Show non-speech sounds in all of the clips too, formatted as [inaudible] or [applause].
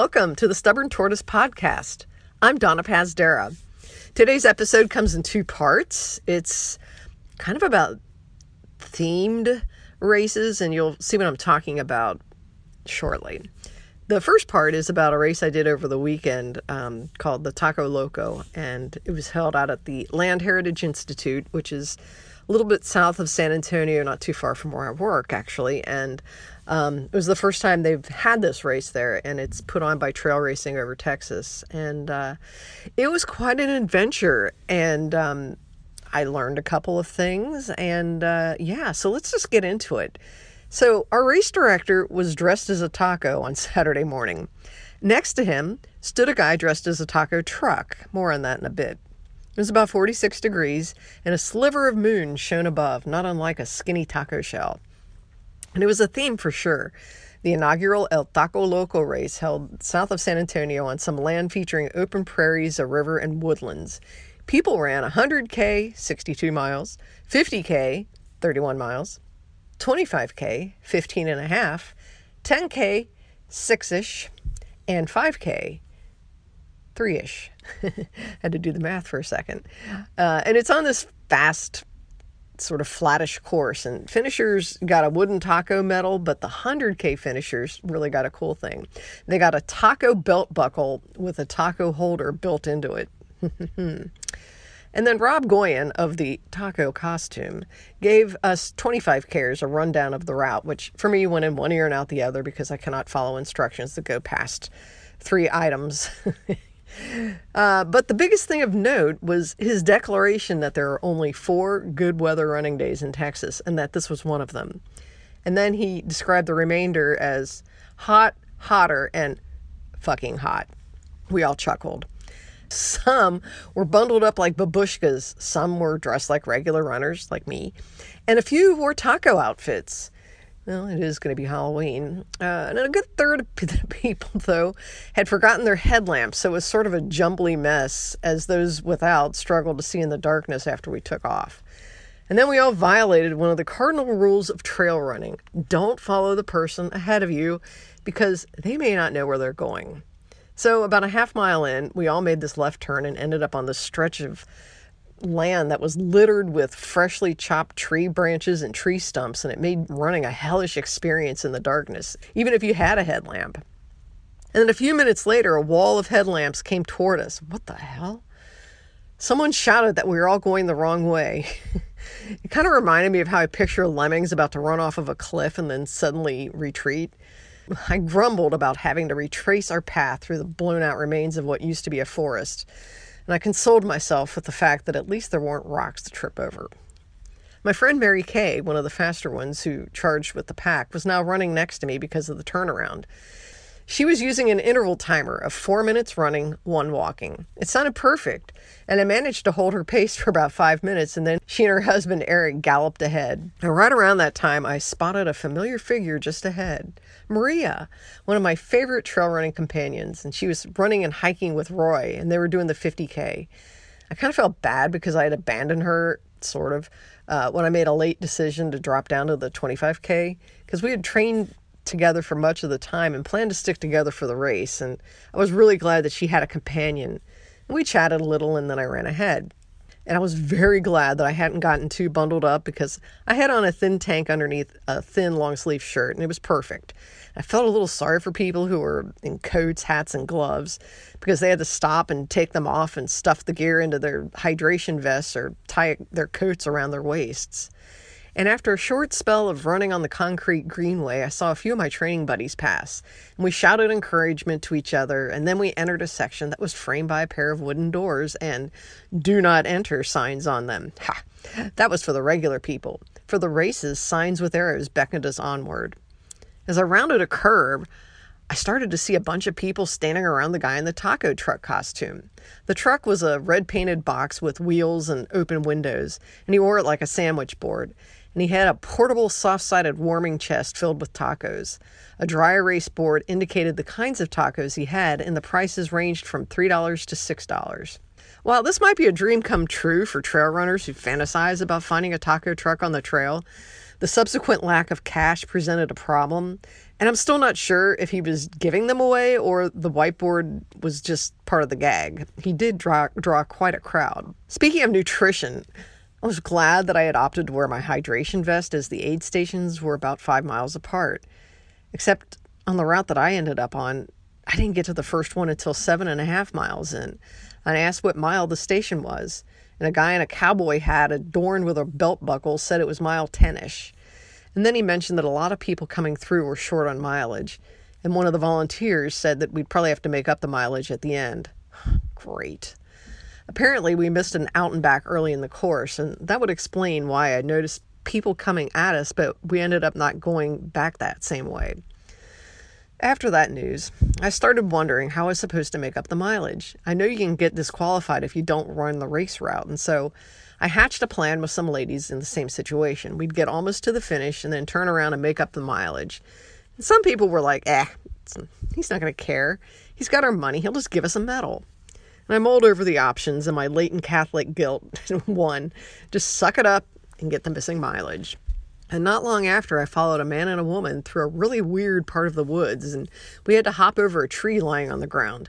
Welcome to the Stubborn Tortoise Podcast. I'm Donna Pazdera. Today's episode comes in two parts. It's kind of about themed races, and you'll see what I'm talking about shortly. The first part is about a race I did over the weekend um, called the Taco Loco, and it was held out at the Land Heritage Institute, which is a little bit south of San Antonio, not too far from where I work, actually. And um, it was the first time they've had this race there, and it's put on by Trail Racing over Texas. And uh, it was quite an adventure. And um, I learned a couple of things. And uh, yeah, so let's just get into it. So, our race director was dressed as a taco on [laughs] Saturday morning. Next to him stood a guy dressed as a taco truck. More on that in a bit. It was about 46 degrees, and a sliver of moon shone above, not unlike a skinny taco shell. And it was a theme for sure. The inaugural El Taco Loco race held south of San Antonio on some land featuring open prairies, a river, and woodlands. People ran 100K, 62 miles, 50K, 31 miles, 25K, 15 and a half, 10K, 6 ish, and 5K, 3 ish. [laughs] Had to do the math for a second. Uh, and it's on this fast sort of flattish course. And finishers got a wooden taco medal, but the 100K finishers really got a cool thing. They got a taco belt buckle with a taco holder built into it. [laughs] and then Rob Goyen of the taco costume gave us 25 cares a rundown of the route, which for me went in one ear and out the other because I cannot follow instructions that go past three items. [laughs] Uh, but the biggest thing of note was his declaration that there are only four good weather running days in Texas and that this was one of them. And then he described the remainder as hot, hotter, and fucking hot. We all chuckled. Some were bundled up like babushkas, some were dressed like regular runners, like me, and a few wore taco outfits. Well, it is going to be Halloween. Uh, and a good third of [laughs] the people, though, had forgotten their headlamps, so it was sort of a jumbly mess as those without struggled to see in the darkness after we took off. And then we all violated one of the cardinal rules of trail running don't follow the person ahead of you because they may not know where they're going. So, about a half mile in, we all made this left turn and ended up on this stretch of land that was littered with freshly chopped tree branches and tree stumps, and it made running a hellish experience in the darkness, even if you had a headlamp. And then a few minutes later, a wall of headlamps came toward us. What the hell? Someone shouted that we were all going the wrong way. [laughs] it kind of reminded me of how I picture lemmings about to run off of a cliff and then suddenly retreat. I grumbled about having to retrace our path through the blown out remains of what used to be a forest and I consoled myself with the fact that at least there weren't rocks to trip over. My friend Mary Kay, one of the faster ones who charged with the pack, was now running next to me because of the turnaround. She was using an interval timer of four minutes running, one walking. It sounded perfect, and I managed to hold her pace for about five minutes, and then she and her husband Eric galloped ahead. And right around that time, I spotted a familiar figure just ahead Maria, one of my favorite trail running companions, and she was running and hiking with Roy, and they were doing the 50K. I kind of felt bad because I had abandoned her, sort of, uh, when I made a late decision to drop down to the 25K, because we had trained together for much of the time and planned to stick together for the race. And I was really glad that she had a companion. We chatted a little and then I ran ahead. And I was very glad that I hadn't gotten too bundled up because I had on a thin tank underneath a thin long sleeve shirt and it was perfect. I felt a little sorry for people who were in coats, hats, and gloves because they had to stop and take them off and stuff the gear into their hydration vests or tie their coats around their waists. And after a short spell of running on the concrete greenway, I saw a few of my training buddies pass. And we shouted encouragement to each other, and then we entered a section that was framed by a pair of wooden doors and do not enter signs on them. Ha! That was for the regular people. For the races, signs with arrows beckoned us onward. As I rounded a curve, I started to see a bunch of people standing around the guy in the taco truck costume. The truck was a red painted box with wheels and open windows, and he wore it like a sandwich board and he had a portable soft sided warming chest filled with tacos. A dry erase board indicated the kinds of tacos he had, and the prices ranged from $3 to $6. While this might be a dream come true for trail runners who fantasize about finding a taco truck on the trail, the subsequent lack of cash presented a problem And I'm still not sure if he was giving them away or the whiteboard was just part of the gag. He did draw, draw quite a crowd. Speaking of nutrition, I was glad that I had opted to wear my hydration vest as the aid stations were about five miles apart. Except on the route that I ended up on, I didn't get to the first one until seven and a half miles in. I asked what mile the station was, and a guy in a cowboy hat adorned with a belt buckle said it was mile 10 ish. And then he mentioned that a lot of people coming through were short on mileage, and one of the volunteers said that we'd probably have to make up the mileage at the end. [sighs] Great. Apparently, we missed an out and back early in the course, and that would explain why I noticed people coming at us, but we ended up not going back that same way. After that news, I started wondering how I was supposed to make up the mileage. I know you can get disqualified if you don't run the race route, and so I hatched a plan with some ladies in the same situation. We'd get almost to the finish and then turn around and make up the mileage. And some people were like, eh, he's not going to care. He's got our money. He'll just give us a medal. I mulled over the options, and my latent Catholic guilt [laughs] won. Just suck it up and get the missing mileage. And not long after, I followed a man and a woman through a really weird part of the woods, and we had to hop over a tree lying on the ground.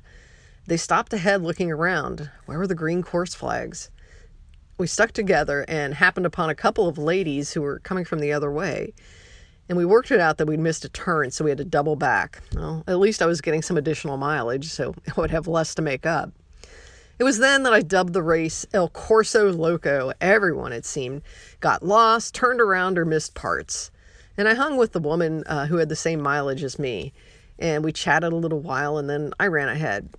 They stopped ahead looking around. Where were the green course flags? we stuck together and happened upon a couple of ladies who were coming from the other way. And we worked it out that we'd missed a turn, so we had to double back. Well, at least I was getting some additional mileage, so [laughs] I would have less to make up. It was then that I dubbed the race El Course-o Loco. Everyone, it seemed, got lost, turned around, or missed parts. And I hung with the woman uh, who had the same mileage as me. And we chatted a little while, and then I ran ahead.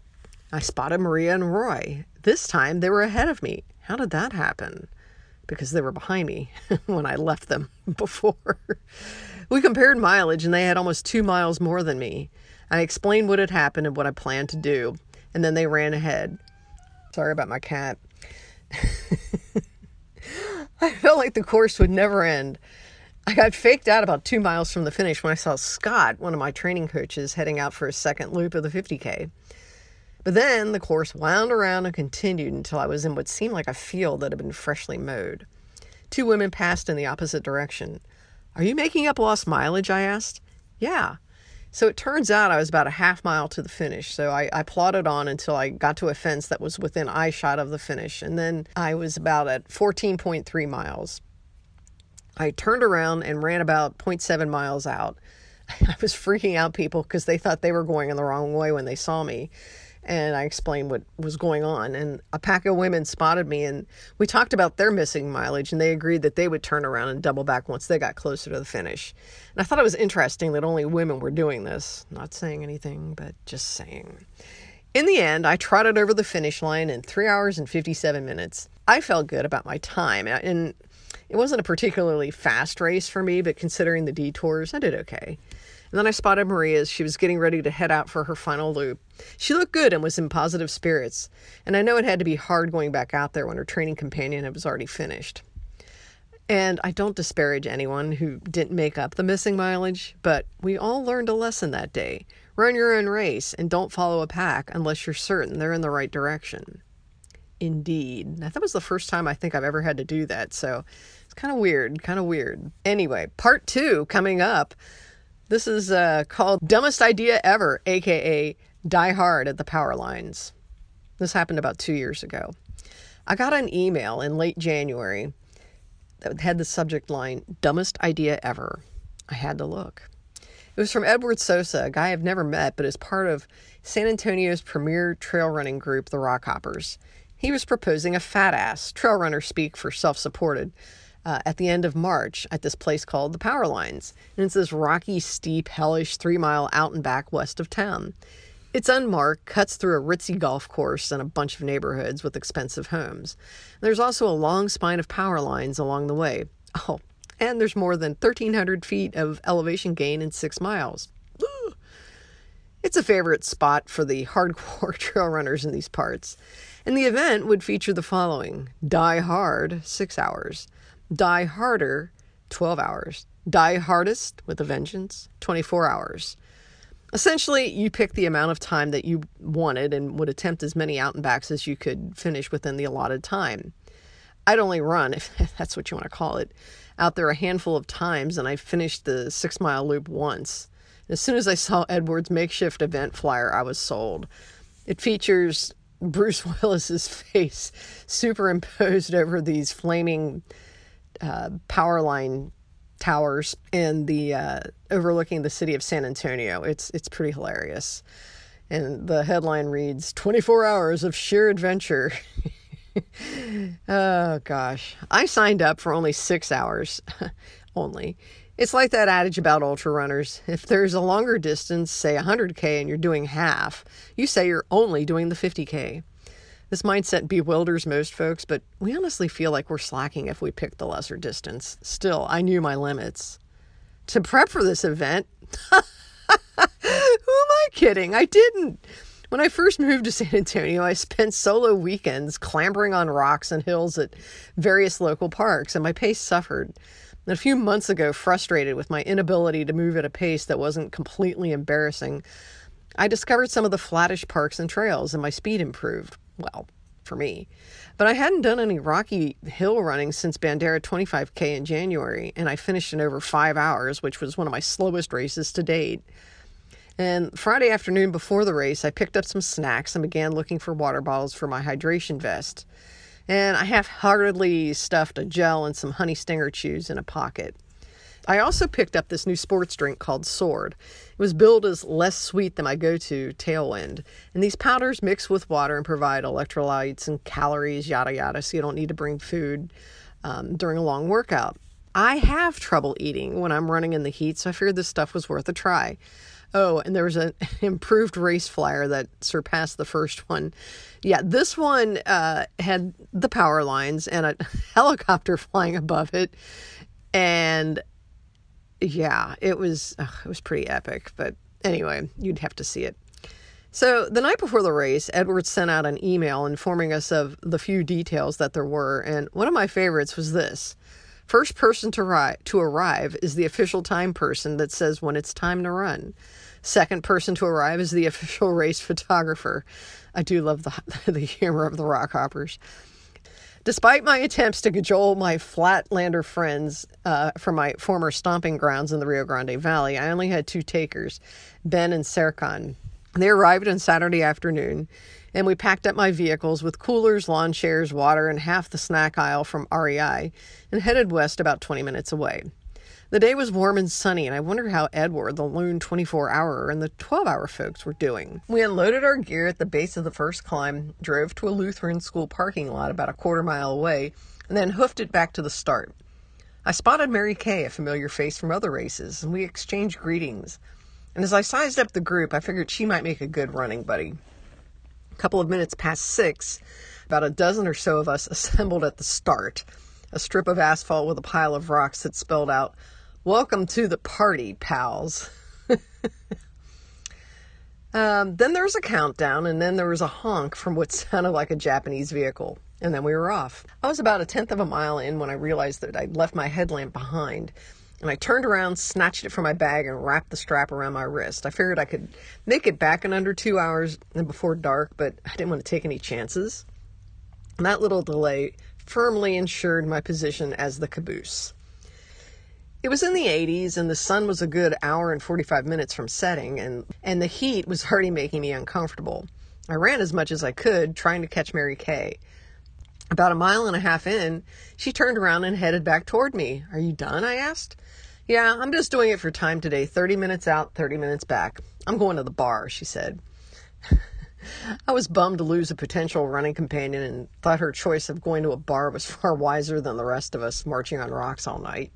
I spotted Maria and Roy. This time they were ahead of me. How did that happen? Because they were behind me [laughs] when I left them [laughs] before. we compared mileage and they had almost two miles more than me. I explained what had happened and what I planned to do, and then they ran ahead. Sorry about my cat. [laughs] I felt like the course would never end. I got faked out about two miles from the finish when I saw Scott, one of my training coaches, heading out for a second loop of the 50K. But then the course wound around and continued until I was in what seemed like a field that had been freshly mowed. Two women passed in the opposite direction. Are you making up lost mileage? I asked. Yeah. So it turns out I was about a half mile to the finish. So I, I plodded on until I got to a fence that was within eyeshot of the finish. And then I was about at 14.3 miles. I turned around and ran about 0.7 miles out. [laughs] I was freaking out people because they thought they were going in the wrong way when they saw me and I explained what was going on. And a pack of women spotted me, and we talked about their missing mileage, and they agreed that they would turn around and double back once they got closer to the finish. And I thought it was interesting that only women were doing this. Not saying anything, but just saying. In the end, I trotted over the finish line in three hours and 57 minutes. I felt good about my time, and it wasn't a particularly fast race for me, but considering the detours, I did okay. And then I spotted Maria as she was getting ready to head out for her final loop. She looked good and was in positive spirits, and I know it had to be hard going back out there when her training companion was already finished. And I don't disparage anyone who didn't make up the missing mileage, but we all learned a lesson that day. Run your own race and don't follow a pack unless you're certain they're in the right direction. Indeed. Now, that was the first time I think I've ever had to do that, so it's kind of weird, kind of weird. Anyway, part two coming up. This is uh, called Dumbest Idea Ever, aka Die Hard at the Power Lines. This happened about two years ago. I got an email in late January that had the subject line Dumbest Idea Ever. I had to look. It was from Edward Sosa, a guy I've never met, but is part of San Antonio's premier trail running group, the Rockhoppers. He was proposing a fat ass, trail runner speak for self supported, uh, at the end of March at this place called the Power Lines. And it's this rocky, steep, hellish three mile out and back west of town. It's unmarked, cuts through a ritzy golf course and a bunch of neighborhoods with expensive homes. There's also a long spine of power lines along the way. Oh, and there's more than 1,300 feet of elevation gain in six miles. It's a favorite spot for the hardcore [laughs] trail runners in these parts. And the event would feature the following Die Hard, six hours. Die Harder, 12 hours. Die Hardest with a Vengeance, 24 hours. Essentially, you pick the amount of time that you wanted and would attempt as many out and backs as you could finish within the allotted time. I'd only run, if [laughs] that's what you want to call it, out there a handful of times, and I finished the six mile loop once. As soon as I saw [laughs] Edward's makeshift event flyer, I was sold. It features Bruce [laughs] Willis's face superimposed over these flaming uh, power line towers and the uh, overlooking the city of San Antonio. It's it's pretty hilarious. And the headline reads 24 hours of sheer adventure. [laughs] oh gosh. I signed up for only 6 hours [laughs] only. It's like that adage about ultra runners. If there's a longer distance, say 100k and you're doing half, you say you're only doing the 50k. This mindset bewilders most folks, but we honestly feel like we're slacking if we pick the lesser distance. Still, I knew my limits. To prep for this event, [laughs] who am I kidding? I didn't. When I first moved to San Antonio, I spent solo weekends clambering on rocks and hills at various local parks, and my pace suffered. A few months ago, frustrated with my inability to move at a pace that wasn't completely embarrassing, I discovered some of the flattish parks and trails, and my speed improved well, for me. But I hadn't done any rocky hill running since Bandera 25K in January, and I finished in over five hours, which was one of my slowest races to date. And Friday afternoon before the race, I picked up some snacks and began looking for water bottles for my hydration vest. And I half heartedly stuffed a gel and some honey stinger chews in a pocket. I also picked up this new sports drink called Sword. It was billed as less sweet than my go to Tailwind. And these powders mix with water and provide electrolytes and calories, yada yada, so you don't need to bring food um, during a long workout. I have trouble eating when I'm running in the heat, so I figured this stuff was worth a try. Oh, and there was an [laughs] improved race flyer that surpassed the first one. Yeah, this one uh, had the power lines and a [laughs] helicopter flying above it. And yeah, it was ugh, it was pretty epic. But anyway, you'd have to see it. So the night before the race, Edwards sent out an email informing us of the few details that there were, and one of my favorites was this. First person to, ri- to arrive is the official time person that says when it's time to run. Second person to arrive is the [laughs] official race photographer. I do love the, [laughs] the humor of the rock hoppers. Despite my attempts to cajole my Flatlander friends uh, from my former stomping grounds in the Rio Grande Valley, I only had two takers, Ben and Serkan. They arrived on Saturday afternoon, and we packed up my vehicles with coolers, lawn chairs, water, and half the snack aisle from REI and headed west about 20 minutes away. The day was warm and sunny, and I wondered how Edward, the lone 24 hourer, and the 12 hour folks were doing. We unloaded our gear at the base of the first climb, drove to a Lutheran school parking lot about a quarter mile away, and then hoofed it back to the start. I spotted Mary Kay, a familiar face from other races, and we exchanged greetings. And as I sized up the group, I figured she might make a good running buddy. A couple of minutes past six, about a dozen or so of us [laughs] assembled at the start, a strip of asphalt with a pile of rocks that spelled out Welcome to the party, pals. [laughs] um, then there was a countdown, and then there was a honk from what [laughs] sounded like a Japanese vehicle, and then we were off. I was about a tenth of a mile in when I realized that I'd left my headlamp behind, and I turned around, snatched it from my bag, and wrapped the strap around my wrist. I figured I could make it back in under two hours and before dark, but I didn't want to take any chances. And that little delay firmly ensured my position as the caboose. It was in the 80s and the sun was a good hour and 45 minutes from setting and and the heat was already making me uncomfortable. I ran as much as I could trying to catch Mary Kay. About a mile and a half in, she turned around and headed back toward me. "Are you done?" I asked. "Yeah, I'm just doing it for time today. 30 minutes out, 30 minutes back. I'm going to the bar," she said. [laughs] I was bummed to lose a potential running companion and thought her choice of going to a bar was [laughs] far wiser than the rest of us marching on rocks all night.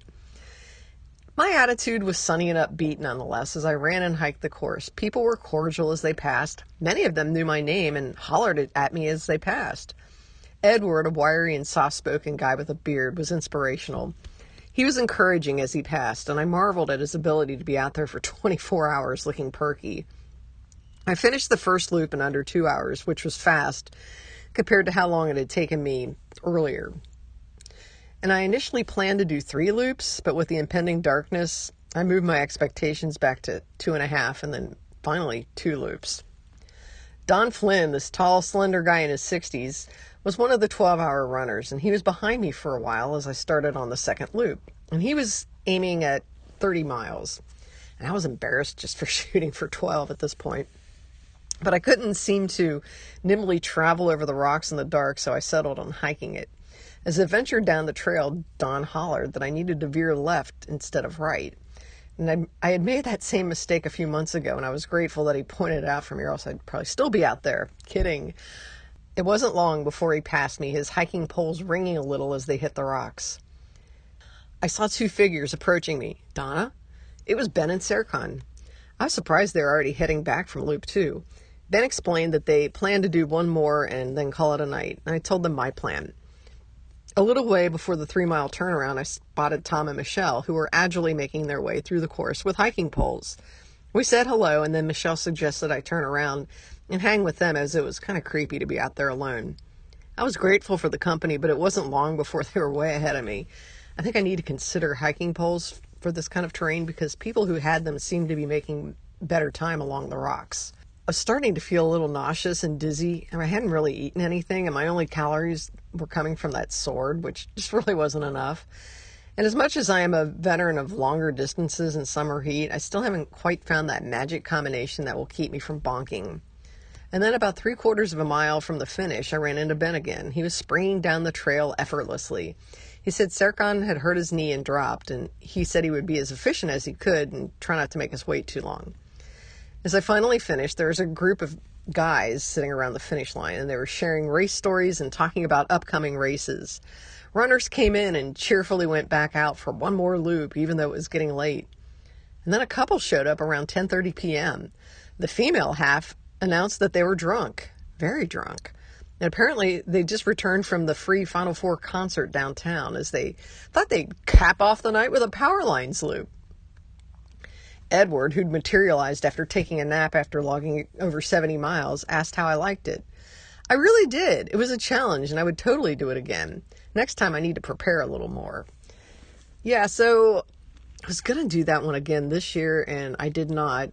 My attitude was sunny and upbeat nonetheless as I ran and hiked the course. People were cordial as they passed. Many of them knew my name and hollered at me as they passed. Edward, a wiry and soft spoken guy with a beard, was inspirational. He was encouraging as he passed, and I marveled at his ability to be out there for [laughs] 24 hours looking perky. I finished the first loop in under two hours, which was fast compared to how long it had taken me earlier. And I initially planned to do three loops, but with the impending darkness, I moved my expectations back to two and a half and then finally two loops. Don Flynn, this tall, slender guy in his 60s, was one of the 12 hour runners, and he was behind me for a while as I started on the second loop. And he was aiming at 30 miles. And I was embarrassed just for [laughs] shooting for 12 at this point. But I couldn't seem to nimbly travel over the rocks in the dark, so I settled on hiking it. As I ventured down the trail, Don hollered that I needed to veer left instead of right. And I, I had made that same mistake a few months ago, and I was grateful that he pointed it out for me, or else I'd probably still be out there. Kidding. It wasn't long before he passed me, his hiking poles ringing a little as they hit the rocks. I saw two figures approaching me. Donna? It was Ben and Serkan. I was surprised they were already heading back from Loop 2. Ben explained that they planned to do one more and then call it a night, and I told them my plan. A little way before the three mile turnaround, I spotted Tom and Michelle, who were agilely making their way through the course with hiking poles. We said hello, and then Michelle suggested I turn around and hang with them as it was kind of creepy to be out there alone. I was grateful for the company, but it wasn't long before they were way ahead of me. I think I need to consider hiking poles for this kind of terrain because people who had them seemed to be making better time along the rocks. I was starting to feel a little nauseous and dizzy, and I hadn't really eaten anything, and my only calories were coming from that sword, which [laughs] just really wasn't enough. And as much as I am a veteran of longer distances and summer heat, I still haven't quite found that magic combination that will keep me from bonking. And then, about three quarters of a mile from the finish, I ran into Ben again. He was springing down the trail effortlessly. He said Serkan had hurt his knee and dropped, and he said he would be as efficient as he could and try not to make us wait too long. As I finally finished, there was a group of guys sitting around the finish line and they were sharing race stories and talking about upcoming races. Runners came in and cheerfully went back out for one more loop even though it was getting late. And then a couple showed up around 10:30 p.m. The female half announced that they were drunk, very drunk. And apparently they just returned from the free Final Four concert downtown as they thought they'd cap off the night with a power lines loop. Edward, who'd materialized after taking a nap after logging over 70 miles, asked how I liked it. I really did. It was a challenge, and I would totally do it again. Next time, I need to prepare a little more. Yeah, so I was going to do that one again this year, and I did not.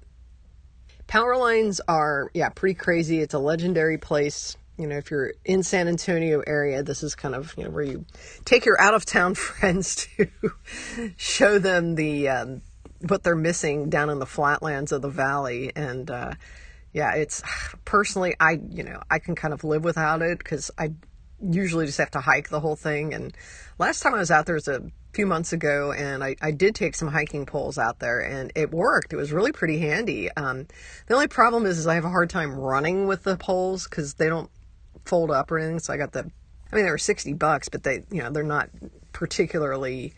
Power lines are, yeah, pretty crazy. It's a legendary place. You know, if you're in San Antonio area, this is kind of, you know, where you take your out of town [laughs] friends to show them the, um, what they're missing down in the flatlands of the valley. And uh, yeah it's personally i you know i can kind of live without it because i usually just have to hike the whole thing. And last time i was out there was a few months ago and I, I did take some hiking poles out there and it worked. It was really pretty handy. Um, the only problem is, is i have a hard time running with the poles because they don't fold up or anything. So i got the i mean they were 60 bucks but they you know they're not particularly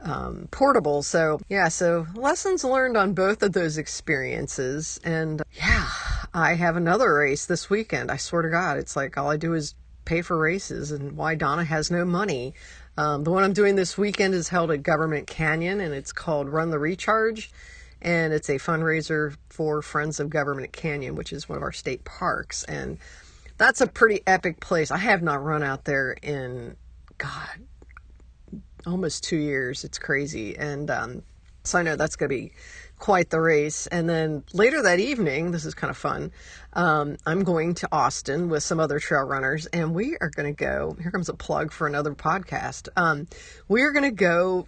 um, portable. So, yeah, so lessons learned on both of those experiences. And yeah, I have another race this weekend. I swear to God, it's like all I do is pay for races and why Donna has no money. Um, the one I'm doing this weekend is held at Government Canyon and it's called Run the Recharge. And it's a fundraiser for Friends of Government Canyon, which is one of our state parks. And that's a pretty epic place. I have not run out there in, God, almost two years. It's crazy. And um, so I know that's going to be quite the race. And then later that evening, this is kind of fun. Um, I'm going to Austin with some other trail runners, and we are going to go. Here comes a plug for another podcast. Um, we are going to go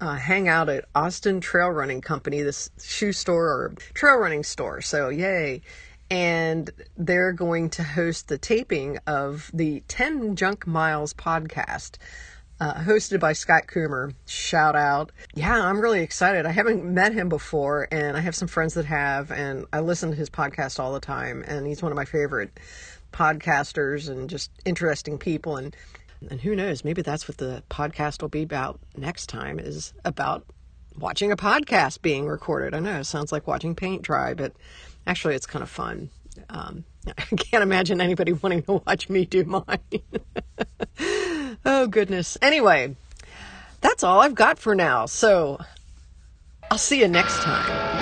uh, hang out at Austin Trail Running Company, this shoe store or trail running store. So, yay. And they're going to host the taping of the 10 Junk Miles podcast uh, hosted by Scott Kummer. Shout out. Yeah, I'm really excited. I haven't met him before, and I have some friends that have, and I listen to his podcast all the time, and he's one of my favorite podcasters and just interesting people. And, and who knows, maybe that's what the podcast will be about next time is about watching a podcast being recorded. I know it sounds like watching paint dry, but actually it's kind of fun. Um, [laughs] I can't imagine anybody [laughs] wanting to watch me do mine. [laughs] Oh, goodness. Anyway, that's all I've got for now. So I'll see you next time.